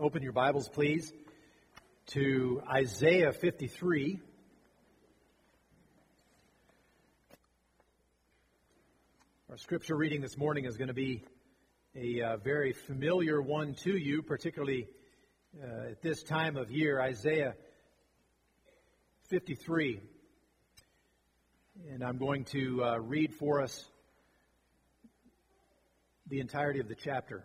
Open your Bibles, please, to Isaiah 53. Our scripture reading this morning is going to be a uh, very familiar one to you, particularly uh, at this time of year, Isaiah 53. And I'm going to uh, read for us the entirety of the chapter.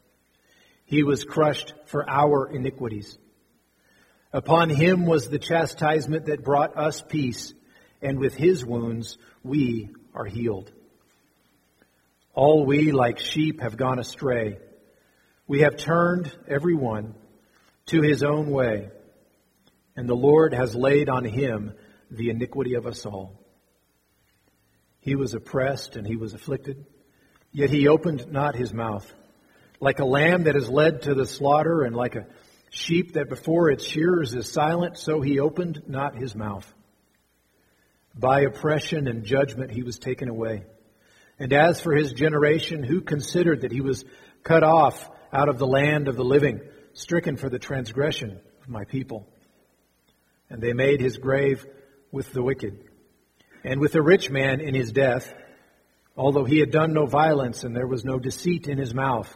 he was crushed for our iniquities. Upon him was the chastisement that brought us peace, and with his wounds we are healed. All we, like sheep, have gone astray. We have turned, every one, to his own way, and the Lord has laid on him the iniquity of us all. He was oppressed and he was afflicted, yet he opened not his mouth. Like a lamb that is led to the slaughter, and like a sheep that before its shearers is silent, so he opened not his mouth. By oppression and judgment he was taken away. And as for his generation, who considered that he was cut off out of the land of the living, stricken for the transgression of my people? And they made his grave with the wicked, and with the rich man in his death, although he had done no violence and there was no deceit in his mouth.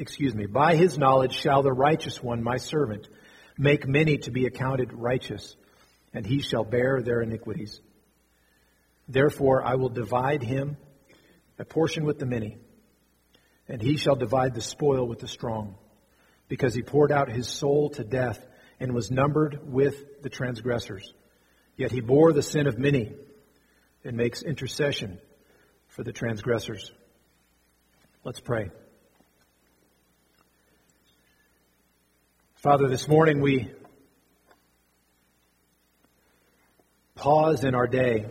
excuse me, by his knowledge shall the righteous one, my servant, make many to be accounted righteous, and he shall bear their iniquities. Therefore I will divide him a portion with the many, and he shall divide the spoil with the strong, because he poured out his soul to death and was numbered with the transgressors. Yet he bore the sin of many and makes intercession for the transgressors. Let's pray. Father, this morning we pause in our day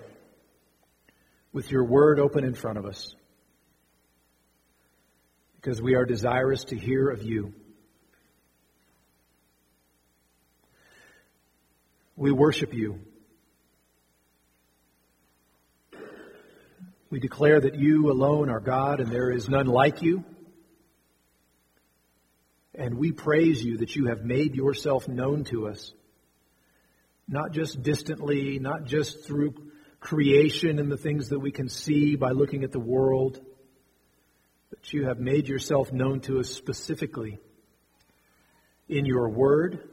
with your word open in front of us because we are desirous to hear of you. We worship you. We declare that you alone are God and there is none like you. And we praise you that you have made yourself known to us, not just distantly, not just through creation and the things that we can see by looking at the world, but you have made yourself known to us specifically in your word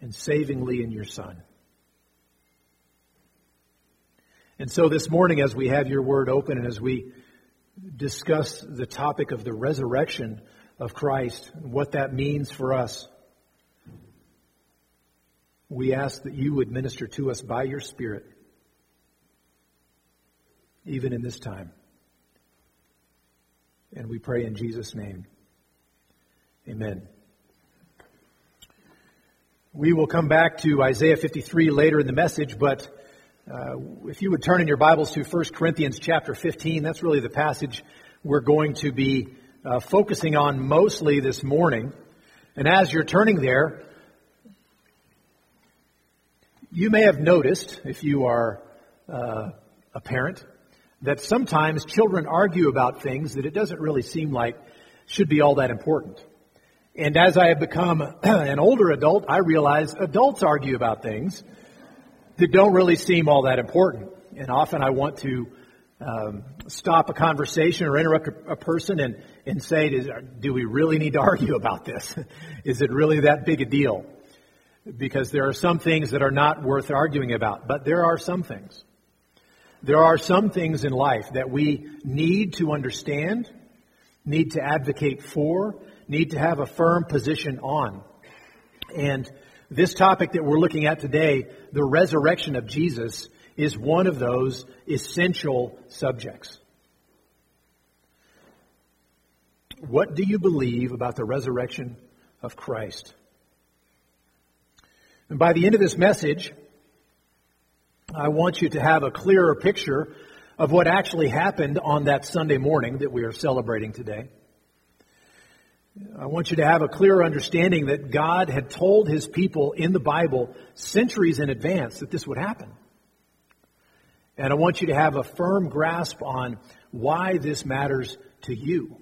and savingly in your Son. And so this morning, as we have your word open and as we discuss the topic of the resurrection of Christ and what that means for us. We ask that you would minister to us by your Spirit, even in this time. And we pray in Jesus' name. Amen. We will come back to Isaiah 53 later in the message, but uh, if you would turn in your Bibles to 1 Corinthians chapter 15, that's really the passage we're going to be uh, focusing on mostly this morning. And as you're turning there, you may have noticed, if you are uh, a parent, that sometimes children argue about things that it doesn't really seem like should be all that important. And as I have become an older adult, I realize adults argue about things that don't really seem all that important. And often I want to um, stop a conversation or interrupt a, a person and, and say, do we really need to argue about this? Is it really that big a deal? because there are some things that are not worth arguing about, but there are some things. There are some things in life that we need to understand, need to advocate for, need to have a firm position on. And this topic that we're looking at today, the resurrection of Jesus, is one of those essential subjects. What do you believe about the resurrection of Christ? And by the end of this message, I want you to have a clearer picture of what actually happened on that Sunday morning that we are celebrating today. I want you to have a clearer understanding that God had told his people in the Bible centuries in advance that this would happen. And I want you to have a firm grasp on why this matters to you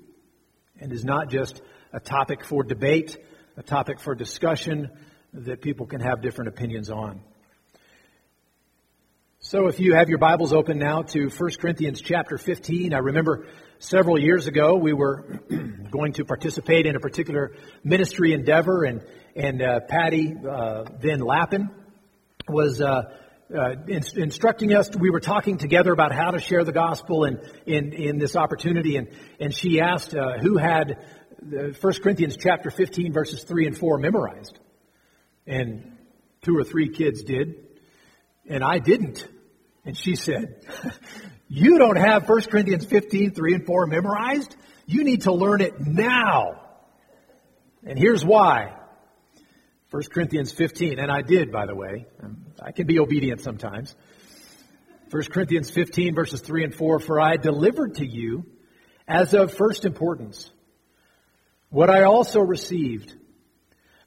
and is not just a topic for debate, a topic for discussion, that people can have different opinions on. So if you have your Bibles open now to 1 Corinthians chapter 15, I remember several years ago we were going to participate in a particular ministry endeavor and, and uh, Patty uh, Van Lappen was uh, uh, instructing us. We were talking together about how to share the gospel in, in, in this opportunity and, and she asked uh, who had 1 Corinthians chapter 15 verses 3 and 4 memorized. And two or three kids did. And I didn't. And she said, You don't have 1 Corinthians 15, 3 and 4 memorized? You need to learn it now. And here's why. 1 Corinthians 15, and I did, by the way. I can be obedient sometimes. 1 Corinthians 15, verses 3 and 4 For I delivered to you as of first importance what I also received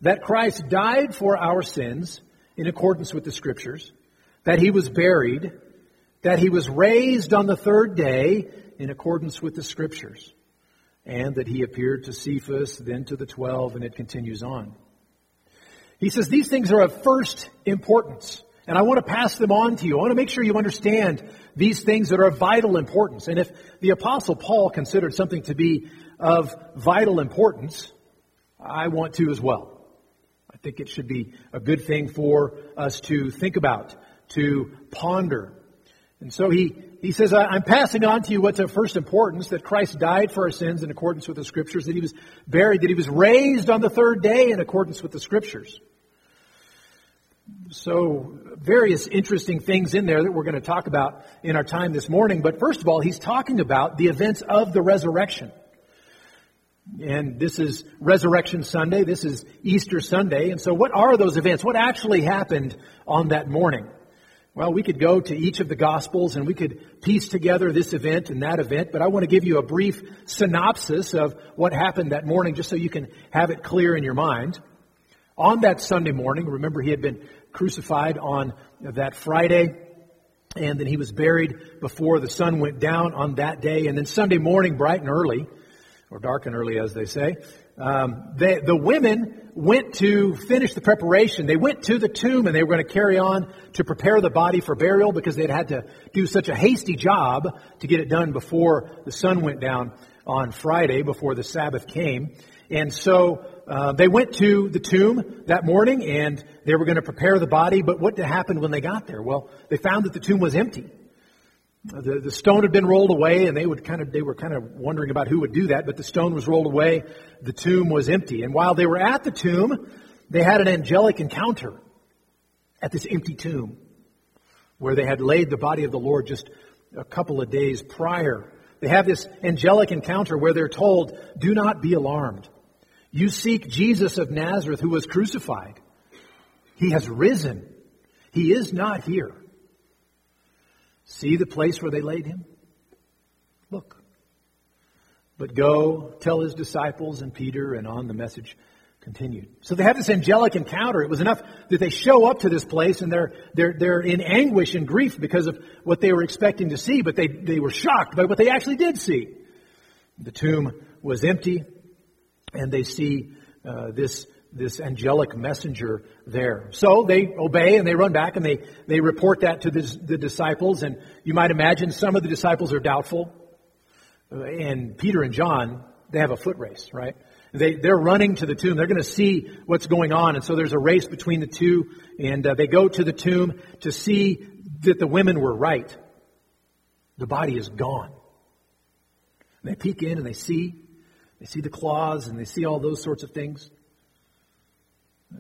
that Christ died for our sins in accordance with the Scriptures, that he was buried, that he was raised on the third day in accordance with the Scriptures, and that he appeared to Cephas, then to the twelve, and it continues on. He says these things are of first importance, and I want to pass them on to you. I want to make sure you understand these things that are of vital importance. And if the Apostle Paul considered something to be of vital importance, I want to as well I think it should be a good thing for us to think about, to ponder. And so he, he says, I'm passing on to you what's of first importance, that Christ died for our sins in accordance with the Scriptures, that he was buried, that he was raised on the third day in accordance with the Scriptures. So, various interesting things in there that we're going to talk about in our time this morning. But first of all, he's talking about the events of the resurrection. And this is Resurrection Sunday. This is Easter Sunday. And so what are those events? What actually happened on that morning? Well, we could go to each of the Gospels and we could piece together this event and that event, but I want to give you a brief synopsis of what happened that morning just so you can have it clear in your mind. On that Sunday morning, remember he had been crucified on that Friday, and then he was buried before the sun went down on that day, and then Sunday morning, bright and early, or dark and early, as they say. Um, they, the women went to finish the preparation. They went to the tomb and they were going to carry on to prepare the body for burial because they'd had to do such a hasty job to get it done before the sun went down on Friday, before the Sabbath came. And so uh, they went to the tomb that morning and they were going to prepare the body. But what happened when they got there? Well, they found that the tomb was empty. Uh, the, the stone had been rolled away, and they would kind of they were kind of wondering about who would do that. But the stone was rolled away, the tomb was empty, and while they were at the tomb, they had an angelic encounter at this empty tomb, where they had laid the body of the Lord just a couple of days prior. They have this angelic encounter where they're told, "Do not be alarmed. You seek Jesus of Nazareth, who was crucified. He has risen. He is not here." See the place where they laid him? Look. But go tell his disciples and Peter, and on the message continued. So they have this angelic encounter. It was enough that they show up to this place and they're, they're, they're in anguish and grief because of what they were expecting to see, but they, they were shocked by what they actually did see. The tomb was empty and they see uh, this, this angelic messenger there. So they obey and they run back and they, they report that to the, the disciples and you might imagine some of the disciples are doubtful. And Peter and John, they have a foot race, right? They, they're running to the tomb. They're going to see what's going on. And so there's a race between the two. And uh, they go to the tomb to see that the women were right. The body is gone. And they peek in and they see. They see the claws and they see all those sorts of things.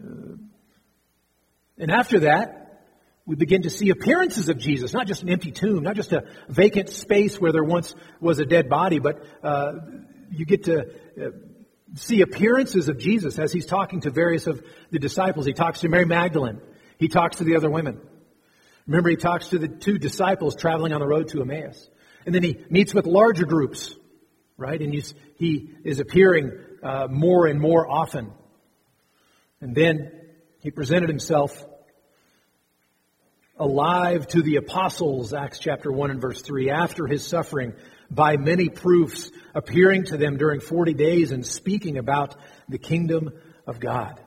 Uh, and after that, we begin to see appearances of Jesus, not just an empty tomb, not just a vacant space where there once was a dead body, but uh, you get to uh, see appearances of Jesus as he's talking to various of the disciples. He talks to Mary Magdalene. He talks to the other women. Remember, he talks to the two disciples traveling on the road to Emmaus. And then he meets with larger groups, right? And he is appearing uh, more and more often. And then he presented himself alive to the apostles, Acts chapter 1 and verse 3, after his suffering by many proofs, appearing to them during 40 days and speaking about the kingdom of God.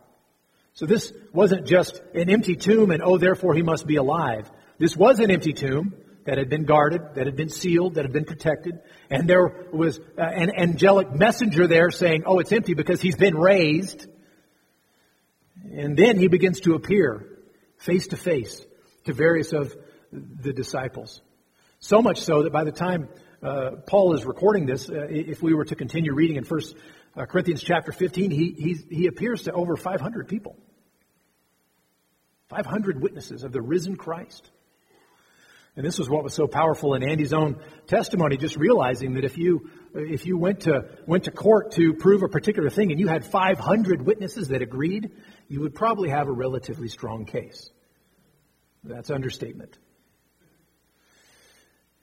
So this wasn't just an empty tomb and, oh, therefore he must be alive. This was an empty tomb that had been guarded, that had been sealed, that had been protected. And there was uh, an angelic messenger there saying, oh, it's empty because he's been raised. And then he begins to appear face to face to various of the disciples. So much so that by the time uh, Paul is recording this, uh, if we were to continue reading in 1 uh, Corinthians chapter 15, he, he, he appears to over 500 people. 500 witnesses of the risen Christ. And this was what was so powerful in Andy's own testimony, just realizing that if you, if you went to, went to court to prove a particular thing and you had 500 witnesses that agreed, you would probably have a relatively strong case. That's understatement.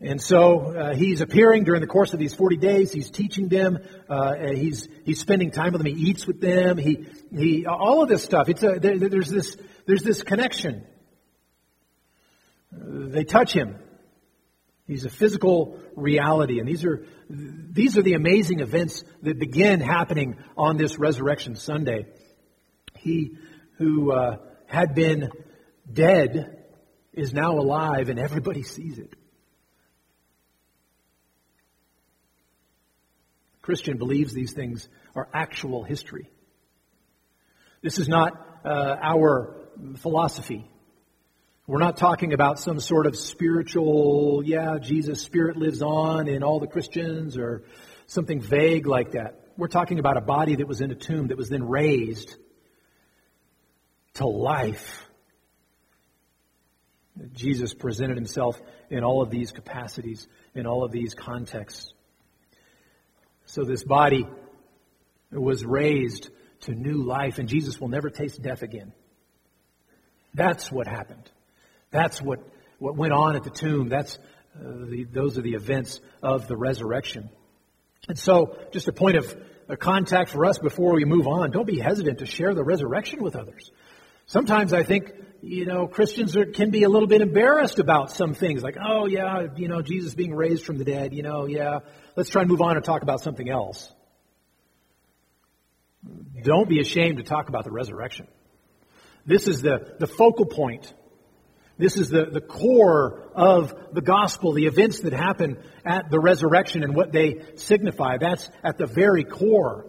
And so uh, he's appearing during the course of these 40 days. He's teaching them. Uh, he's he's spending time with them. He eats with them. He he all of this stuff. It's a, there, there's this there's this connection. They touch him. He's a physical reality, and these are these are the amazing events that begin happening on this Resurrection Sunday. He who uh, had been dead is now alive, and everybody sees it. Christian believes these things are actual history. This is not uh, our philosophy. We're not talking about some sort of spiritual, yeah, Jesus' spirit lives on in all the Christians or something vague like that. We're talking about a body that was in a tomb that was then raised to life. Jesus presented himself in all of these capacities, in all of these contexts. So this body was raised to new life, and Jesus will never taste death again. That's what happened. That's what, what went on at the tomb. That's, uh, the, those are the events of the resurrection. And so, just a point of a contact for us before we move on, don't be hesitant to share the resurrection with others. Sometimes I think, you know, Christians are, can be a little bit embarrassed about some things, like, oh, yeah, you know, Jesus being raised from the dead, you know, yeah, let's try and move on and talk about something else. Don't be ashamed to talk about the resurrection. This is the, the focal point. This is the, the core of the gospel, the events that happen at the resurrection and what they signify. That's at the very core.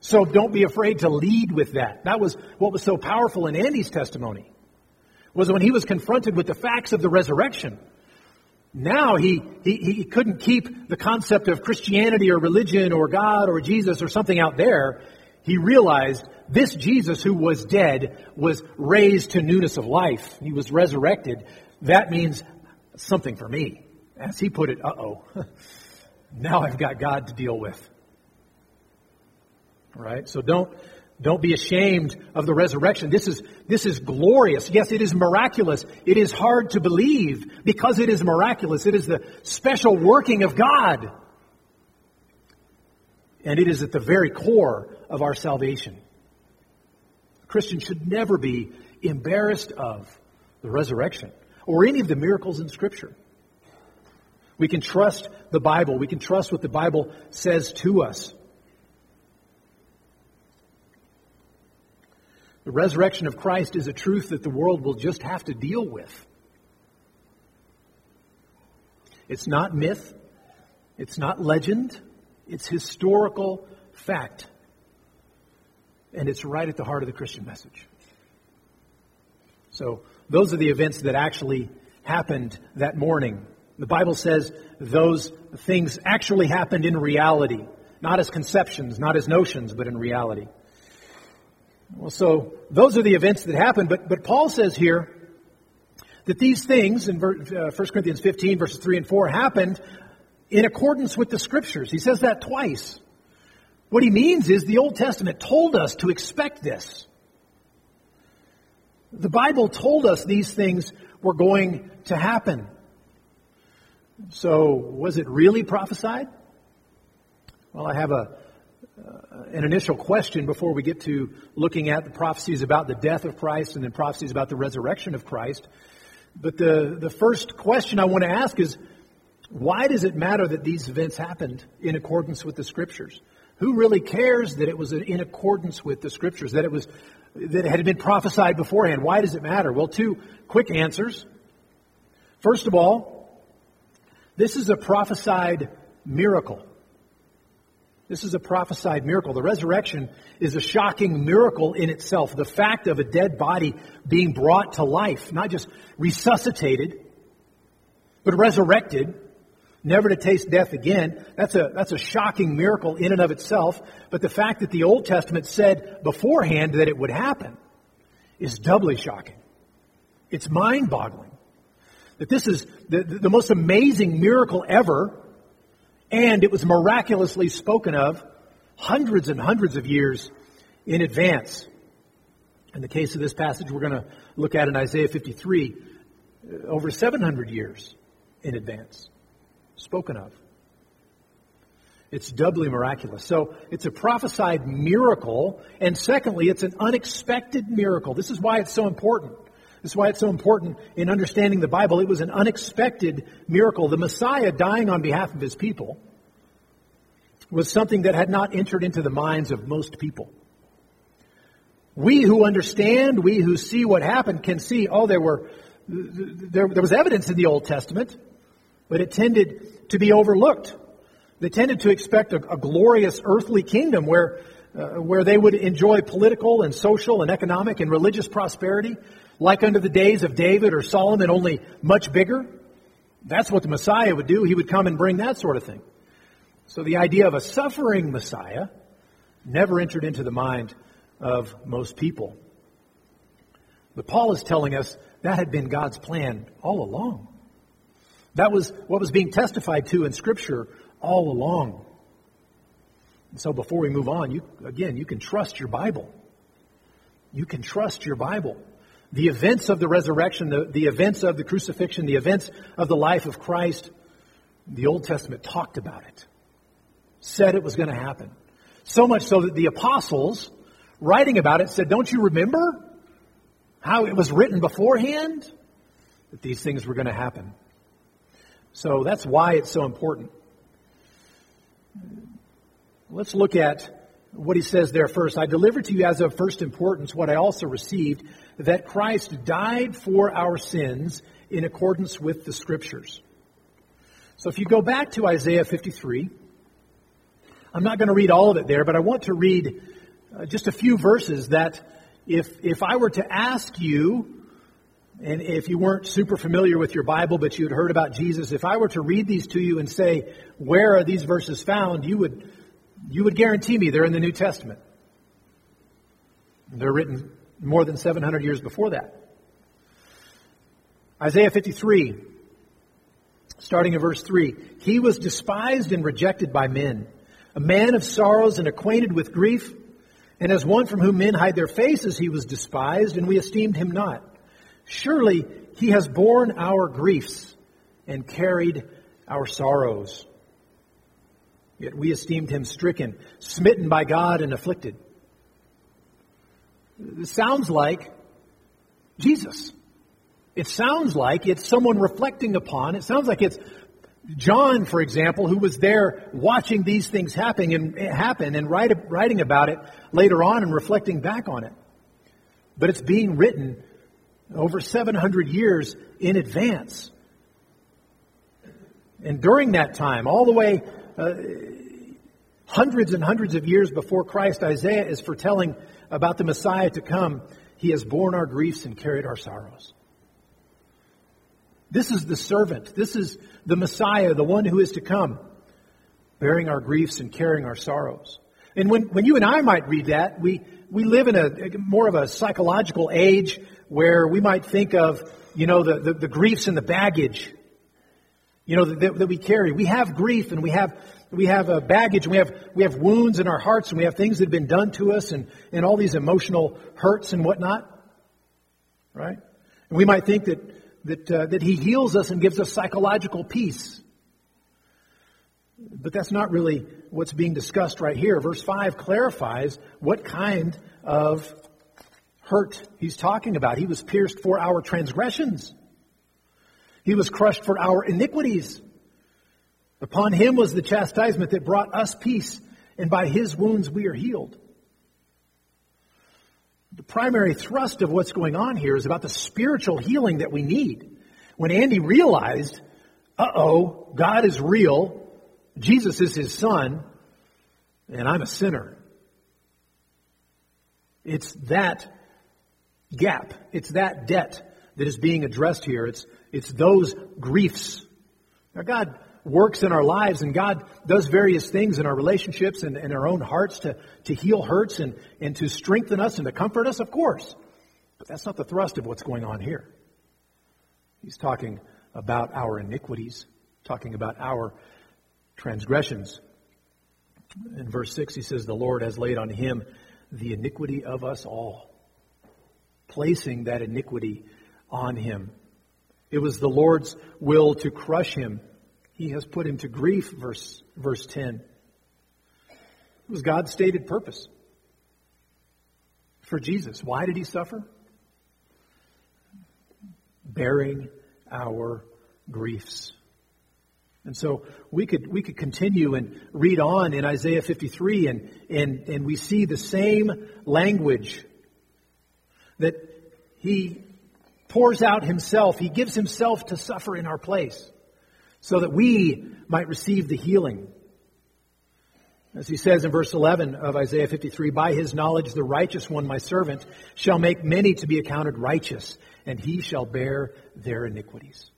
So don't be afraid to lead with that. That was what was so powerful in Andy's testimony. Was when he was confronted with the facts of the resurrection. Now he, he, he couldn't keep the concept of Christianity or religion or God or Jesus or something out there. He realized this Jesus who was dead was raised to newness of life. He was resurrected. That means something for me. As he put it, uh oh. now I've got God to deal with. Right? So don't, don't be ashamed of the resurrection. This is, this is glorious. Yes, it is miraculous. It is hard to believe because it is miraculous. It is the special working of God. And it is at the very core of our salvation. Christians should never be embarrassed of the resurrection or any of the miracles in Scripture. We can trust the Bible. We can trust what the Bible says to us. The resurrection of Christ is a truth that the world will just have to deal with. It's not myth. It's not legend. It's historical fact. And it's right at the heart of the Christian message. So, those are the events that actually happened that morning. The Bible says those things actually happened in reality, not as conceptions, not as notions, but in reality. Well, so those are the events that happened, but, but Paul says here that these things in 1 uh, Corinthians 15, verses 3 and 4, happened in accordance with the Scriptures. He says that twice. What he means is the Old Testament told us to expect this. The Bible told us these things were going to happen. So, was it really prophesied? Well, I have a, uh, an initial question before we get to looking at the prophecies about the death of Christ and then prophecies about the resurrection of Christ. But the, the first question I want to ask is why does it matter that these events happened in accordance with the Scriptures? Who really cares that it was in accordance with the Scriptures, that it was that it had been prophesied beforehand? Why does it matter? Well, two quick answers. First of all, this is a prophesied miracle. This is a prophesied miracle. The resurrection is a shocking miracle in itself. The fact of a dead body being brought to life, not just resuscitated, but resurrected, never to taste death again. That's a, that's a shocking miracle in and of itself. But the fact that the Old Testament said beforehand that it would happen is doubly shocking. It's mind boggling. That this is the, the most amazing miracle ever and it was miraculously spoken of hundreds and hundreds of years in advance. In the case of this passage, we're going to look at in Isaiah 53, uh, over 700 years in advance, spoken of. It's doubly miraculous. So it's a prophesied miracle, and secondly, it's an unexpected miracle. This is why it's so important. This is why it's so important in understanding the Bible. It was an unexpected miracle. The Messiah dying on behalf of his people was something that had not entered into the minds of most people. We who understand, we who see what happened can see, oh, there were, there, there was evidence in the Old Testament, but it tended to be overlooked. They tended to expect a, a glorious earthly kingdom where, uh, where they would enjoy political and social and economic and religious prosperity like under the days of David or Solomon, only much bigger. That's what the Messiah would do. He would come and bring that sort of thing. So the idea of a suffering Messiah never entered into the mind of most people. But Paul is telling us that had been God's plan all along. That was what was being testified to in Scripture all along. And so before we move on, you, again, you can trust your Bible. You can trust your Bible. The events of the resurrection, the, the events of the crucifixion, the events of the life of Christ, the Old Testament talked about it, said it was going to happen. So much so that the apostles, writing about it, said, Don't you remember how it was written beforehand that these things were going to happen? So that's why it's so important. Let's look at what he says there first. I delivered to you as of first importance what I also received that Christ died for our sins in accordance with the Scriptures. So if you go back to Isaiah 53, I'm not going to read all of it there, but I want to read uh, just a few verses that if, if I were to ask you, and if you weren't super familiar with your Bible, but you had heard about Jesus, if I were to read these to you and say, where are these verses found, you would, you would guarantee me they're in the New Testament. They're written more than 700 years before that. Isaiah 53, starting in verse 3. He was despised and rejected by men, a man of sorrows and acquainted with grief. And as one from whom men hide their faces, he was despised, and we esteemed him not. Surely he has borne our griefs and carried our sorrows. Yet we esteemed him stricken, smitten by God, and afflicted. It sounds like Jesus. It sounds like it's someone reflecting upon. It sounds like it's John, for example, who was there watching these things happen and happen and write, writing about it later on and reflecting back on it. But it's being written over 700 years in advance. And during that time, all the way uh, hundreds and hundreds of years before Christ, Isaiah is foretelling about the Messiah to come. He has borne our griefs and carried our sorrows. This is the servant. This is the Messiah, the one who is to come, bearing our griefs and carrying our sorrows. And when, when you and I might read that, we, we live in a, more of a psychological age where we might think of, you know, the, the, the griefs and the baggage, you know, that, that, we carry. We have grief and we have, we have a baggage and we have, we have wounds in our hearts and we have things that have been done to us and, and all these emotional hurts and whatnot. Right? And we might think that that, uh, that He heals us and gives us psychological peace. But that's not really what's being discussed right here. Verse 5 clarifies what kind of hurt he's talking about. He was pierced for our transgressions, he was crushed for our iniquities. Upon him was the chastisement that brought us peace, and by his wounds we are healed. The primary thrust of what's going on here is about the spiritual healing that we need. When Andy realized, uh oh, God is real, Jesus is his son, and I'm a sinner. It's that gap, it's that debt that is being addressed here. It's, it's those griefs. Now, God works in our lives and God does various things in our relationships and in our own hearts to, to heal hurts and, and to strengthen us and to comfort us, of course. But that's not the thrust of what's going on here. He's talking about our iniquities, talking about our transgressions. In verse 6, he says, The Lord has laid on him the iniquity of us all, placing that iniquity on him. It was the Lord's will to crush him he has put him to grief, verse, verse 10. It was God's stated purpose for Jesus. Why did he suffer? Bearing our griefs. And so we could, we could continue and read on in Isaiah 53 and, and, and we see the same language that he pours out himself. He gives himself to suffer in our place so that we might receive the healing. As he says in verse 11 of Isaiah 53, by his knowledge the righteous one, my servant, shall make many to be accounted righteous, and he shall bear their iniquities.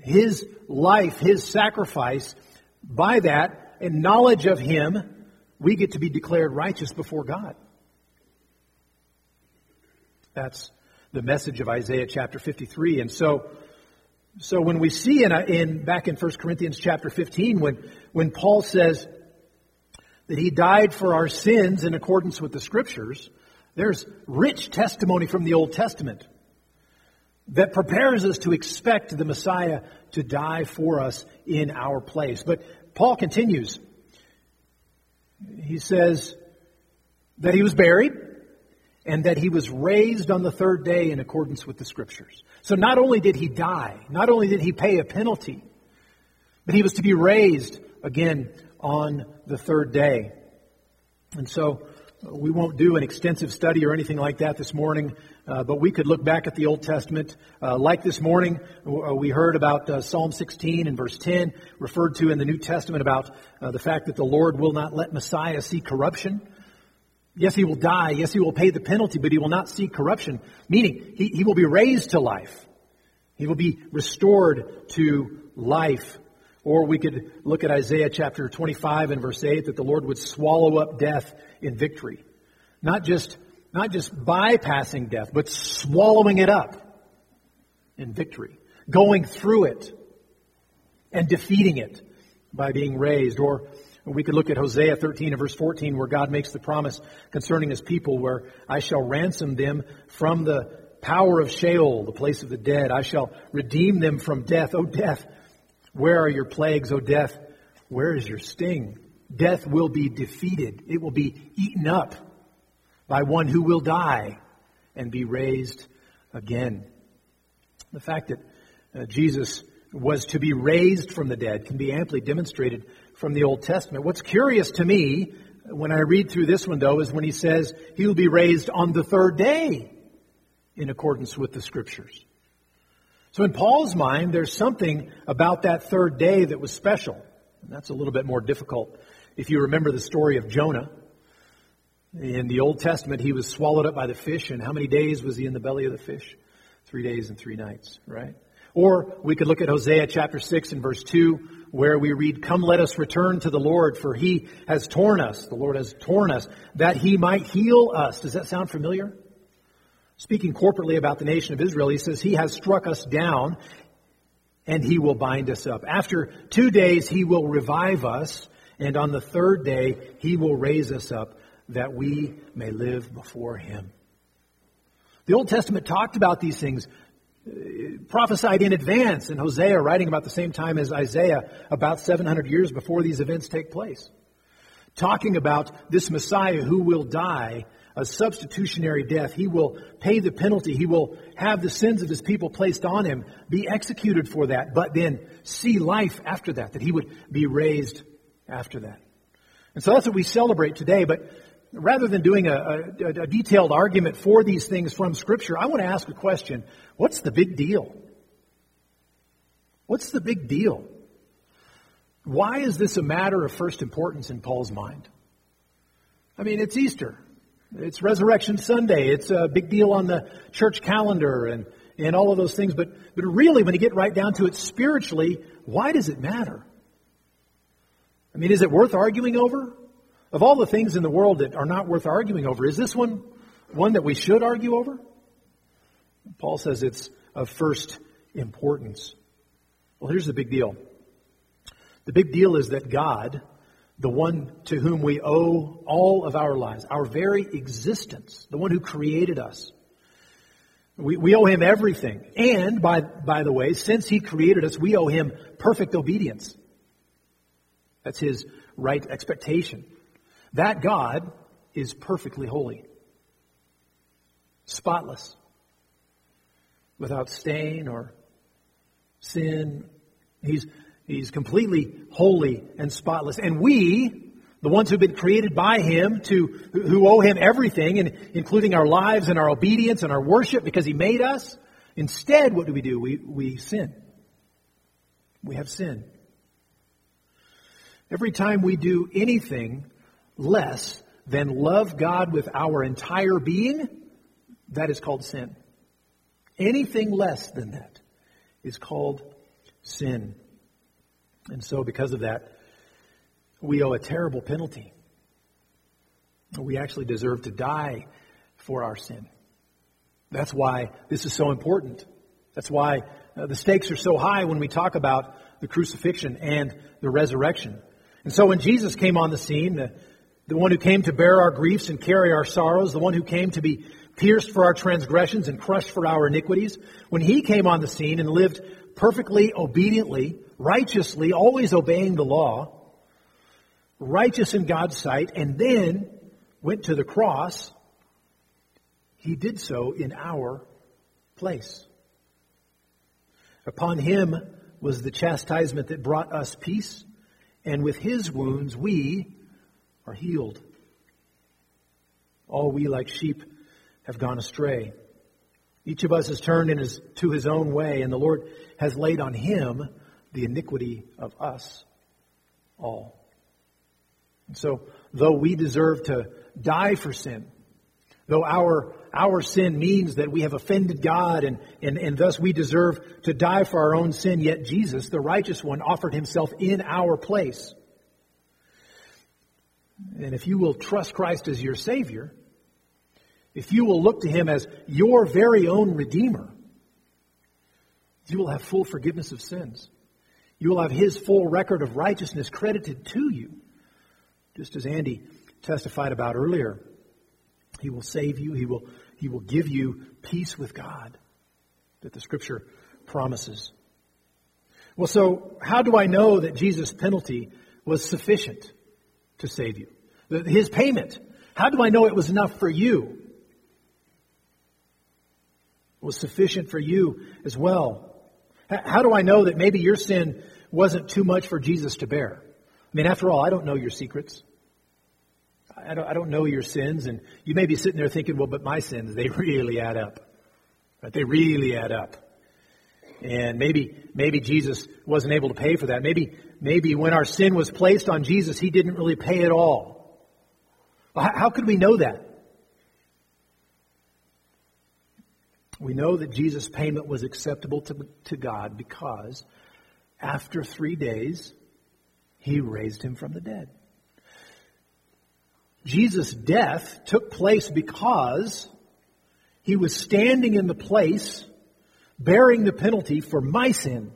His life, his sacrifice, by that, and knowledge of him, we get to be declared righteous before God. That's the message of Isaiah chapter 53. And so, so when we see in, uh, in back in 1 Corinthians chapter 15, when, when Paul says that he died for our sins in accordance with the scriptures, there's rich testimony from the Old Testament that prepares us to expect the Messiah to die for us in our place. But Paul continues. He says that he was buried and that he was raised on the third day in accordance with the scriptures. So not only did he die, not only did he pay a penalty, but he was to be raised again on the third day. And so we won't do an extensive study or anything like that this morning, uh, but we could look back at the Old Testament. Uh, like this morning, uh, we heard about uh, Psalm 16 and verse 10, referred to in the New Testament about uh, the fact that the Lord will not let Messiah see corruption. Yes, he will die. Yes, he will pay the penalty, but he will not see corruption, meaning he, he will be raised to life. He will be restored to life. Or we could look at Isaiah chapter 25 and verse 8 that the Lord would swallow up death in victory. Not just, not just bypassing death, but swallowing it up in victory. Going through it and defeating it by being raised. Or we could look at Hosea 13 and verse 14 where God makes the promise concerning his people where I shall ransom them from the power of Sheol, the place of the dead. I shall redeem them from death. O death, where are your plagues? O death, where is your sting? Death will be defeated. It will be eaten up by one who will die and be raised again. The fact that uh, Jesus was to be raised from the dead can be amply demonstrated from the Old Testament. What's curious to me when I read through this one, though, is when he says he will be raised on the third day in accordance with the Scriptures. So in Paul's mind, there's something about that third day that was special. And that's a little bit more difficult. If you remember the story of Jonah, in the Old Testament, he was swallowed up by the fish, and how many days was he in the belly of the fish? Three days and three nights, right? Or we could look at Hosea chapter 6 and verse 2, where we read, Come let us return to the Lord, for he has torn us, the Lord has torn us, that he might heal us. Does that sound familiar? Speaking corporately about the nation of Israel, he says, He has struck us down, and he will bind us up. After two days, he will revive us, and on the third day, he will raise us up that we may live before him. The Old Testament talked about these things, prophesied in advance, and Hosea writing about the same time as Isaiah, about 700 years before these events take place. Talking about this Messiah who will die a substitutionary death. He will pay the penalty. He will have the sins of his people placed on him, be executed for that, but then see life after that, that he would be raised after that. And so that's what we celebrate today, but rather than doing a, a, a, detailed argument for these things from Scripture, I want to ask a question. What's the big deal? What's the big deal? Why is this a matter of first importance in Paul's mind? I mean, it's Easter. It's Resurrection Sunday. It's a big deal on the church calendar and, and all of those things. But, but really, when you get right down to it spiritually, why does it matter? I mean, is it worth arguing over? Of all the things in the world that are not worth arguing over, is this one one that we should argue over? Paul says it's of first importance. Well, here's the big deal. The big deal is that God, the one to whom we owe all of our lives, our very existence, the one who created us, we, we owe him everything. And by, by the way, since he created us, we owe him perfect obedience. That's his right expectation. That God is perfectly holy, spotless, without stain or sin. He's, he's completely holy and spotless. And we, the ones who've been created by Him, to, who owe Him everything, and including our lives and our obedience and our worship because He made us, instead, what do we do? We, we sin. We have sin. Every time we do anything less than love God with our entire being, that is called sin. Anything less than that is called sin. And so, because of that, we owe a terrible penalty. We actually deserve to die for our sin. That's why this is so important. That's why uh, the stakes are so high when we talk about the crucifixion and the resurrection. And so when Jesus came on the scene, the, the one who came to bear our griefs and carry our sorrows, the one who came to be pierced for our transgressions and crushed for our iniquities, when he came on the scene and lived perfectly obediently, righteously, always obeying the law, righteous in God's sight, and then went to the cross, he did so in our place. Upon him was the chastisement that brought us peace, and with his wounds we are healed. All we, like sheep, have gone astray. Each of us has turned in his, to his own way, and the Lord has laid on him the iniquity of us all. And so, though we deserve to die for sin, though our, our sin means that we have offended God and, and, and thus we deserve to die for our own sin, yet Jesus, the righteous one, offered himself in our place. And if you will trust Christ as your Savior, if you will look to Him as your very own Redeemer, you will have full forgiveness of sins. You will have His full record of righteousness credited to you. Just as Andy testified about earlier, He will save you, He will, he will give you peace with God that the Scripture promises. Well, so how do I know that Jesus' penalty was sufficient? To save you. His payment How do I know it was enough for you? It was sufficient for you as well. How do I know that maybe your sin wasn't too much for Jesus to bear? I mean, after all, I don't know your secrets. I don't, I don't know your sins, and you may be sitting there thinking, well, but my sins, they really add up. Right? They really add up. And maybe, maybe Jesus wasn't able to pay for that. Maybe, maybe when our sin was placed on Jesus, he didn't really pay at all. How, how could we know that? We know that Jesus' payment was acceptable to, to God because after three days, he raised him from the dead. Jesus' death took place because he was standing in the place bearing the penalty for my sin.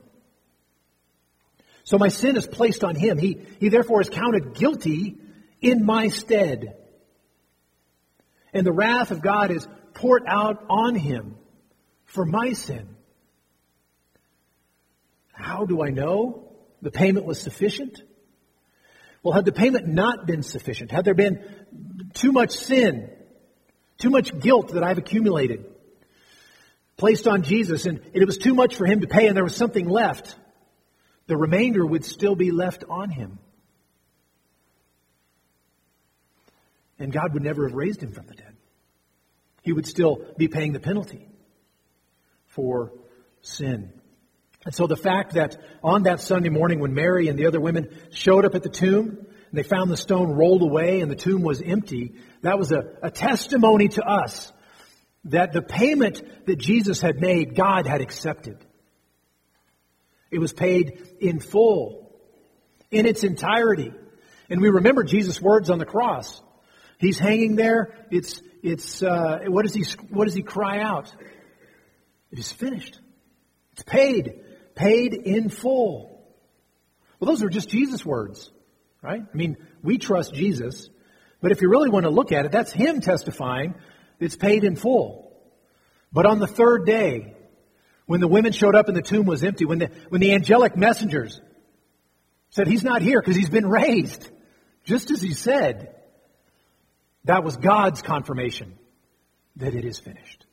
So my sin is placed on him. He, he therefore is counted guilty in my stead. And the wrath of God is poured out on him for my sin. How do I know the payment was sufficient? Well, had the payment not been sufficient, had there been too much sin, too much guilt that I've accumulated, placed on Jesus, and it was too much for him to pay, and there was something left, the remainder would still be left on him. And God would never have raised him from the dead. He would still be paying the penalty for sin. And so the fact that on that Sunday morning when Mary and the other women showed up at the tomb and they found the stone rolled away and the tomb was empty, that was a, a testimony to us that the payment that Jesus had made, God had accepted. It was paid in full, in its entirety. And we remember Jesus' words on the cross. He's hanging there. It's, it's, uh, what does he, what does he cry out? It is finished. It's paid paid in full. Well, those are just Jesus' words, right? I mean, we trust Jesus, but if you really want to look at it, that's Him testifying it's paid in full. But on the third day, when the women showed up and the tomb was empty, when the, when the angelic messengers said, He's not here because He's been raised, just as He said, that was God's confirmation that it is finished.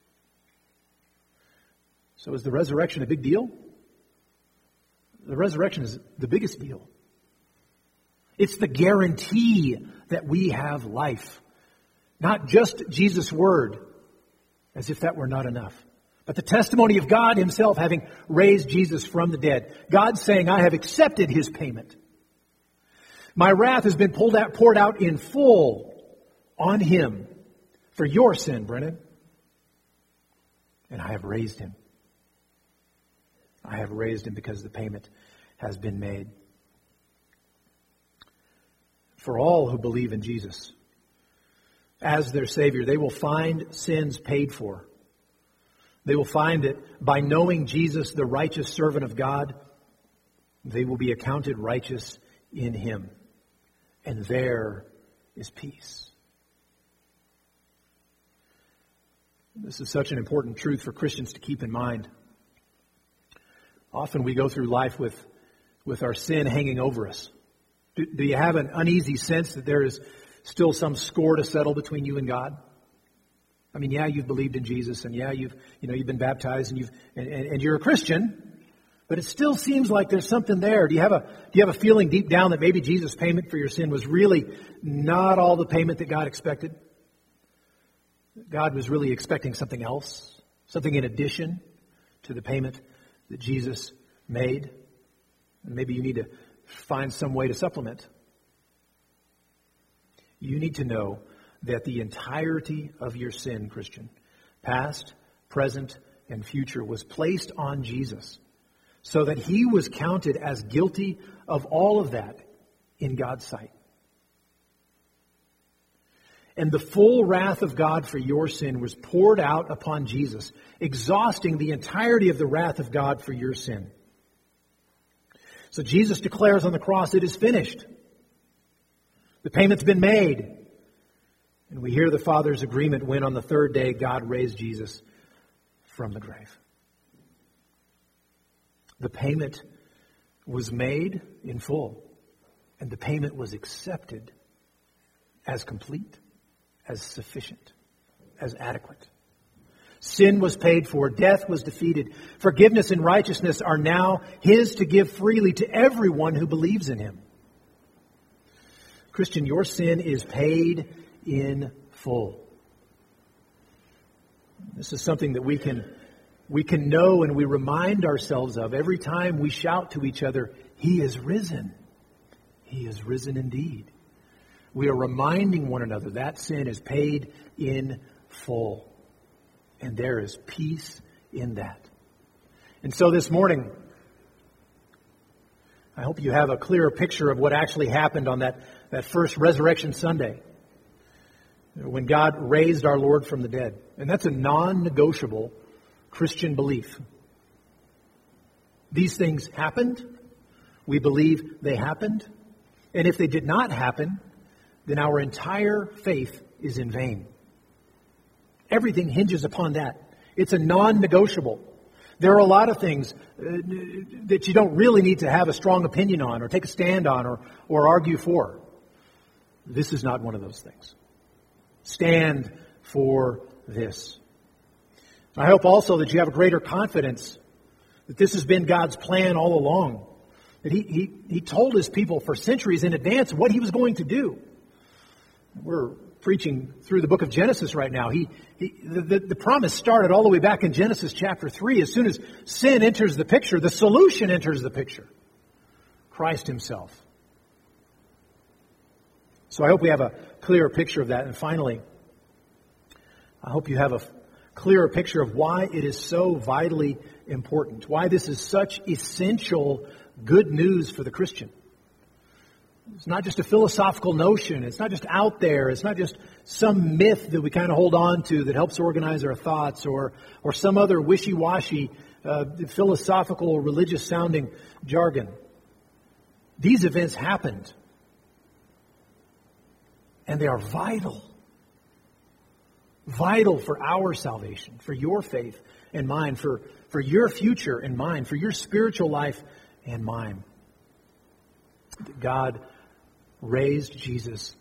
So is the resurrection a big deal? The resurrection is the biggest deal. It's the guarantee that we have life. Not just Jesus' word, as if that were not enough, but the testimony of God Himself having raised Jesus from the dead. God saying, I have accepted His payment. My wrath has been out, poured out in full on Him for your sin, Brennan. And I have raised Him. I have raised him because the payment has been made. For all who believe in Jesus as their Savior, they will find sins paid for. They will find that by knowing Jesus, the righteous servant of God, they will be accounted righteous in Him. And there is peace. This is such an important truth for Christians to keep in mind. Often we go through life with, with our sin hanging over us. Do, do you have an uneasy sense that there is still some score to settle between you and God? I mean, yeah, you've believed in Jesus, and yeah, you've you know you've been baptized, and you've and, and, and, you're a Christian, but it still seems like there's something there. Do you have a do you have a feeling deep down that maybe Jesus' payment for your sin was really not all the payment that God expected? God was really expecting something else, something in addition to the payment that Jesus made. And maybe you need to find some way to supplement. You need to know that the entirety of your sin, Christian, past, present, and future, was placed on Jesus so that he was counted as guilty of all of that in God's sight and the full wrath of God for your sin was poured out upon Jesus, exhausting the entirety of the wrath of God for your sin. So Jesus declares on the cross, it is finished. The payment's been made. And we hear the Father's agreement when on the third day God raised Jesus from the grave. The payment was made in full, and the payment was accepted as complete as sufficient, as adequate. Sin was paid for, death was defeated. Forgiveness and righteousness are now His to give freely to everyone who believes in Him. Christian, your sin is paid in full. This is something that we can, we can know and we remind ourselves of every time we shout to each other, He is risen. He is risen indeed. We are reminding one another that sin is paid in full. And there is peace in that. And so this morning, I hope you have a clearer picture of what actually happened on that, that first Resurrection Sunday when God raised our Lord from the dead. And that's a non negotiable Christian belief. These things happened. We believe they happened. And if they did not happen, then our entire faith is in vain. Everything hinges upon that. It's a non negotiable. There are a lot of things uh, that you don't really need to have a strong opinion on or take a stand on or, or argue for. This is not one of those things. Stand for this. I hope also that you have a greater confidence that this has been God's plan all along. That he, he, he told his people for centuries in advance what he was going to do. We're preaching through the book of Genesis right now. He, he the, the promise started all the way back in Genesis chapter 3. As soon as sin enters the picture, the solution enters the picture Christ himself. So I hope we have a clearer picture of that. And finally, I hope you have a clearer picture of why it is so vitally important, why this is such essential good news for the Christian. It's not just a philosophical notion. It's not just out there. It's not just some myth that we kind of hold on to that helps organize our thoughts or, or some other wishy-washy uh, philosophical or religious sounding jargon. These events happened and they are vital. Vital for our salvation, for your faith and mine, for, for your future and mine, for your spiritual life and mine. God raised Jesus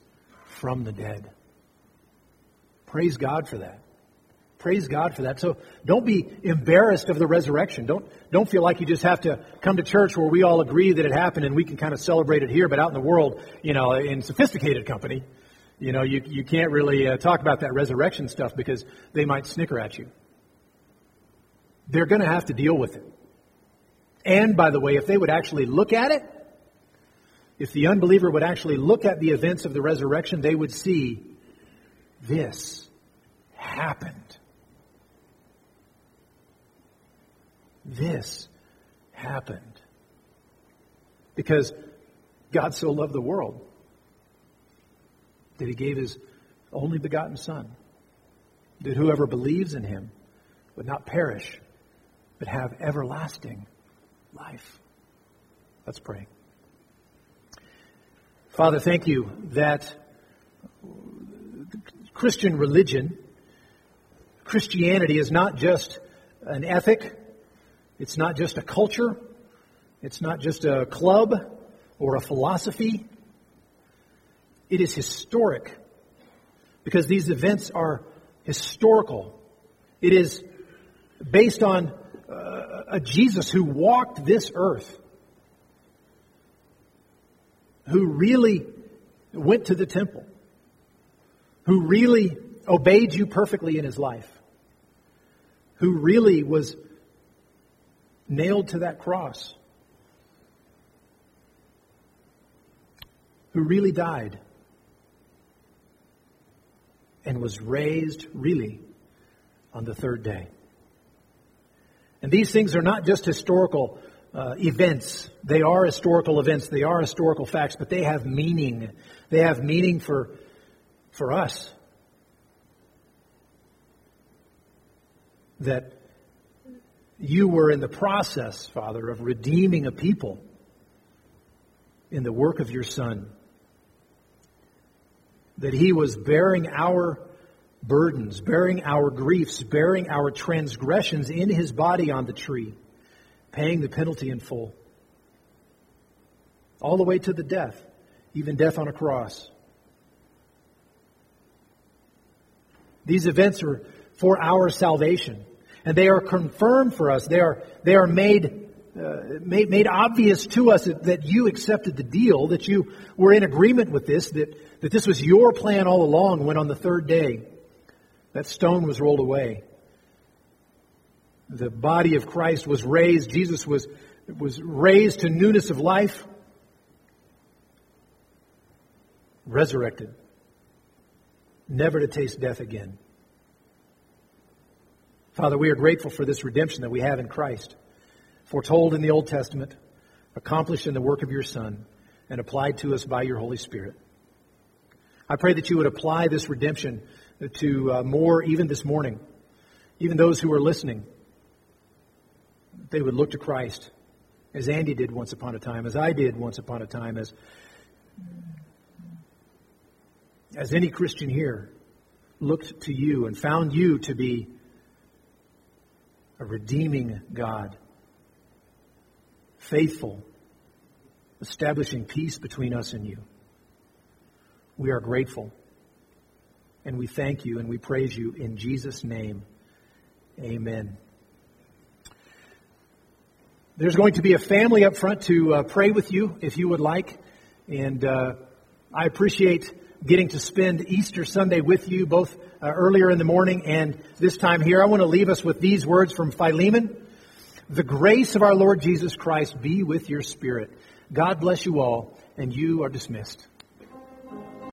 from the dead. Praise God for that. Praise God for that. So don't be embarrassed of the resurrection. Don't, don't feel like you just have to come to church where we all agree that it happened and we can kind of celebrate it here, but out in the world, you know, in sophisticated company, you know, you, you can't really uh, talk about that resurrection stuff because they might snicker at you. They're going to have to deal with it. And by the way, if they would actually look at it, if the unbeliever would actually look at the events of the resurrection, they would see this happened. This happened. Because God so loved the world that he gave his only begotten Son, that whoever believes in him would not perish, but have everlasting life. Let's pray. Father, thank you that Christian religion, Christianity is not just an ethic, it's not just a culture, it's not just a club or a philosophy, it is historic because these events are historical. It is based on uh, a Jesus who walked this earth, who really went to the temple, who really obeyed you perfectly in his life, who really was nailed to that cross, who really died and was raised really on the third day. And these things are not just historical uh, events. They are historical events. They are historical facts, but they have meaning. They have meaning for, for us. That you were in the process, Father, of redeeming a people in the work of your Son that he was bearing our burdens, bearing our griefs, bearing our transgressions in his body on the tree, paying the penalty in full. All the way to the death, even death on a cross. These events are for our salvation. And they are confirmed for us. They are, they are made, uh, made, made obvious to us that, that you accepted the deal, that you were in agreement with this, that, that this was your plan all along when on the third day that stone was rolled away. The body of Christ was raised. Jesus was, was raised to newness of life, resurrected, never to taste death again. Father, we are grateful for this redemption that we have in Christ, foretold in the Old Testament, accomplished in the work of your Son, and applied to us by your Holy Spirit. I pray that you would apply this redemption to uh, more even this morning, even those who are listening. They would look to Christ as Andy did once upon a time, as I did once upon a time, as, as any Christian here looked to you and found you to be a redeeming God, faithful, establishing peace between us and you. We are grateful and we thank you and we praise you in Jesus' name. Amen. There's going to be a family up front to uh, pray with you if you would like. And uh, I appreciate getting to spend Easter Sunday with you both uh, earlier in the morning and this time here. I want to leave us with these words from Philemon. The grace of our Lord Jesus Christ be with your spirit. God bless you all, and you are dismissed.